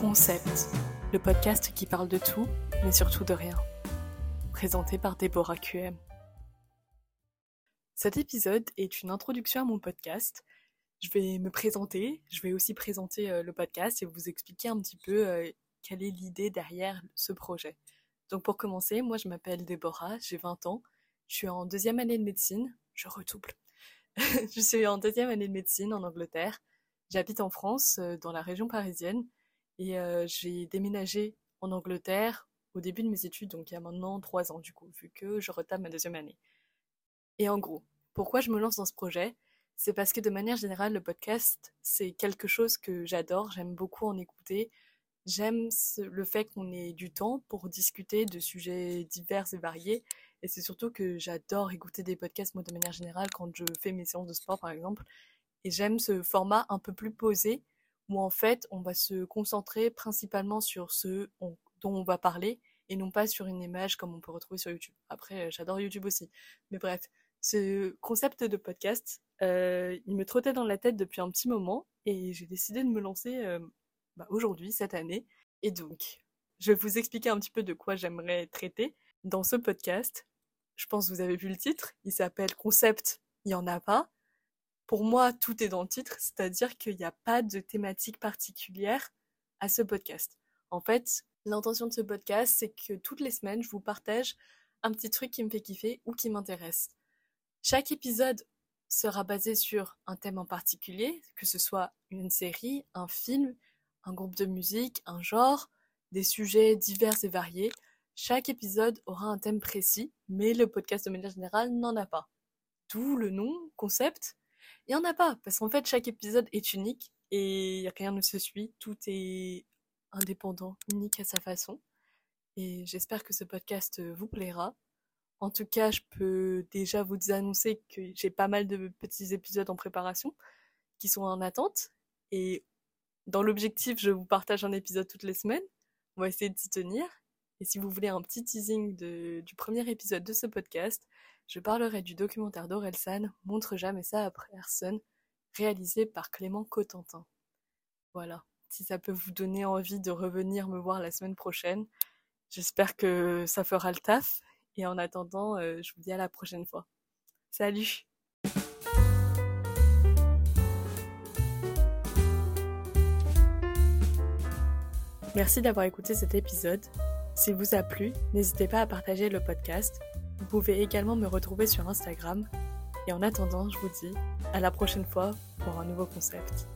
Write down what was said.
Concept, le podcast qui parle de tout, mais surtout de rien. Présenté par Déborah QM. Cet épisode est une introduction à mon podcast. Je vais me présenter, je vais aussi présenter euh, le podcast et vous expliquer un petit peu euh, quelle est l'idée derrière ce projet. Donc pour commencer, moi je m'appelle Déborah, j'ai 20 ans, je suis en deuxième année de médecine, je redouble. je suis en deuxième année de médecine en Angleterre. J'habite en France, euh, dans la région parisienne, et euh, j'ai déménagé en Angleterre au début de mes études, donc il y a maintenant trois ans du coup, vu que je retape ma deuxième année. Et en gros, pourquoi je me lance dans ce projet? C'est parce que de manière générale, le podcast, c'est quelque chose que j'adore, j'aime beaucoup en écouter. J'aime le fait qu'on ait du temps pour discuter de sujets divers et variés. Et c'est surtout que j'adore écouter des podcasts, moi, de manière générale, quand je fais mes séances de sport, par exemple. Et j'aime ce format un peu plus posé, où en fait, on va se concentrer principalement sur ce dont on va parler, et non pas sur une image comme on peut retrouver sur YouTube. Après, j'adore YouTube aussi. Mais bref, ce concept de podcast, euh, il me trottait dans la tête depuis un petit moment, et j'ai décidé de me lancer euh, bah, aujourd'hui, cette année. Et donc, je vais vous expliquer un petit peu de quoi j'aimerais traiter dans ce podcast. Je pense que vous avez vu le titre, il s'appelle Concept, il n'y en a pas. Pour moi, tout est dans le titre, c'est-à-dire qu'il n'y a pas de thématique particulière à ce podcast. En fait, l'intention de ce podcast, c'est que toutes les semaines, je vous partage un petit truc qui me fait kiffer ou qui m'intéresse. Chaque épisode sera basé sur un thème en particulier, que ce soit une série, un film, un groupe de musique, un genre, des sujets divers et variés. Chaque épisode aura un thème précis, mais le podcast de manière générale n'en a pas. D'où le nom, concept. Il n'y en a pas, parce qu'en fait chaque épisode est unique et rien ne se suit, tout est indépendant, unique à sa façon. Et j'espère que ce podcast vous plaira. En tout cas, je peux déjà vous annoncer que j'ai pas mal de petits épisodes en préparation qui sont en attente. Et dans l'objectif, je vous partage un épisode toutes les semaines. On va essayer de s'y tenir. Et si vous voulez un petit teasing du premier épisode de ce podcast, je parlerai du documentaire d'Orelsan, Montre jamais ça à personne, réalisé par Clément Cotentin. Voilà. Si ça peut vous donner envie de revenir me voir la semaine prochaine, j'espère que ça fera le taf. Et en attendant, euh, je vous dis à la prochaine fois. Salut Merci d'avoir écouté cet épisode. S'il vous a plu, n'hésitez pas à partager le podcast. Vous pouvez également me retrouver sur Instagram. Et en attendant, je vous dis à la prochaine fois pour un nouveau concept.